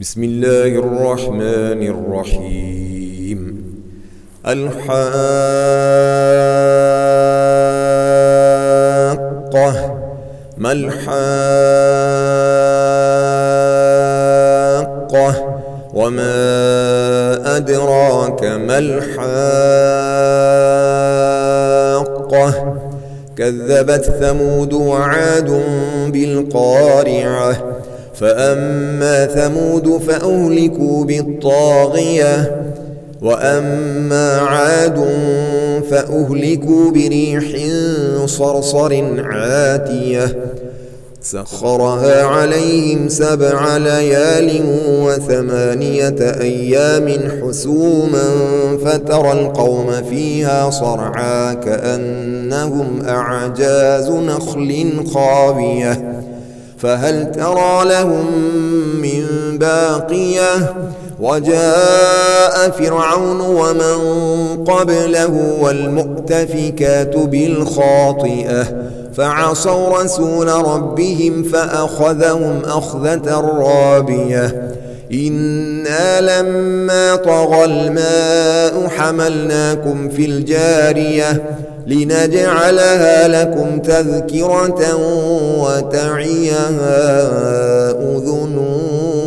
بسم الله الرحمن الرحيم. الحاقة. ما الحاقة؟ وما أدراك ما الحاقة؟ كذبت ثمود وعاد بالقارعة. فأما ثمود فأهلكوا بالطاغية وأما عاد فأهلكوا بريح صرصر عاتية. سخرها عليهم سبع ليال وثمانية أيام حسوما فترى القوم فيها صرعا كأنهم أعجاز نخل خاوية. فهل ترى لهم من باقية؟ وجاء فرعون ومن قبله والمؤتفكات بالخاطئة فعصوا رسول ربهم فأخذهم أخذة رابية. إنا لما طغى الماء حملناكم في الجارية لنجعلها لكم تذكرة وتعيها أذن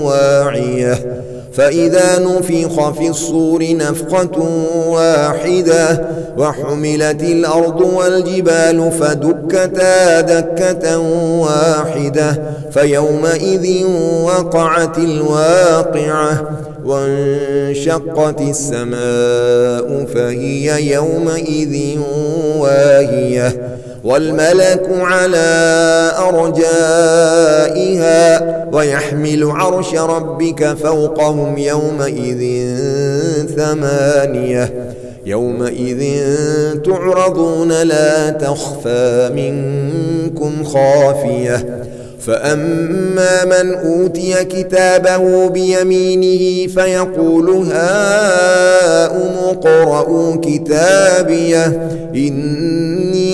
واعية فإذا نفخ في الصور نفقة واحدة وحملت الأرض والجبال فدكتا دكة واحدة فيومئذ وقعت الواقعة وانشقت السماء فهي يومئذ واهية والملك على أرجائها ويحمل عرش ربك فوقهم يومئذ ثمانية. يومئذ تعرضون لا تخفى منكم خافية. فأما من أوتي كتابه بيمينه فيقول هاؤم اقرءوا كتابيه إني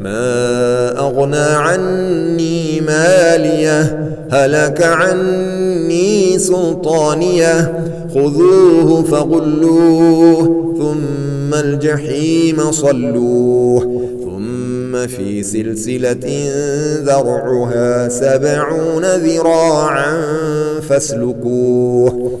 ما أغنى عني مالية هلك عني سلطانية. خذوه فغلوه ثم الجحيم صلوه. ثم في سلسلة ذرعها سبعون ذراعا فاسلكوه.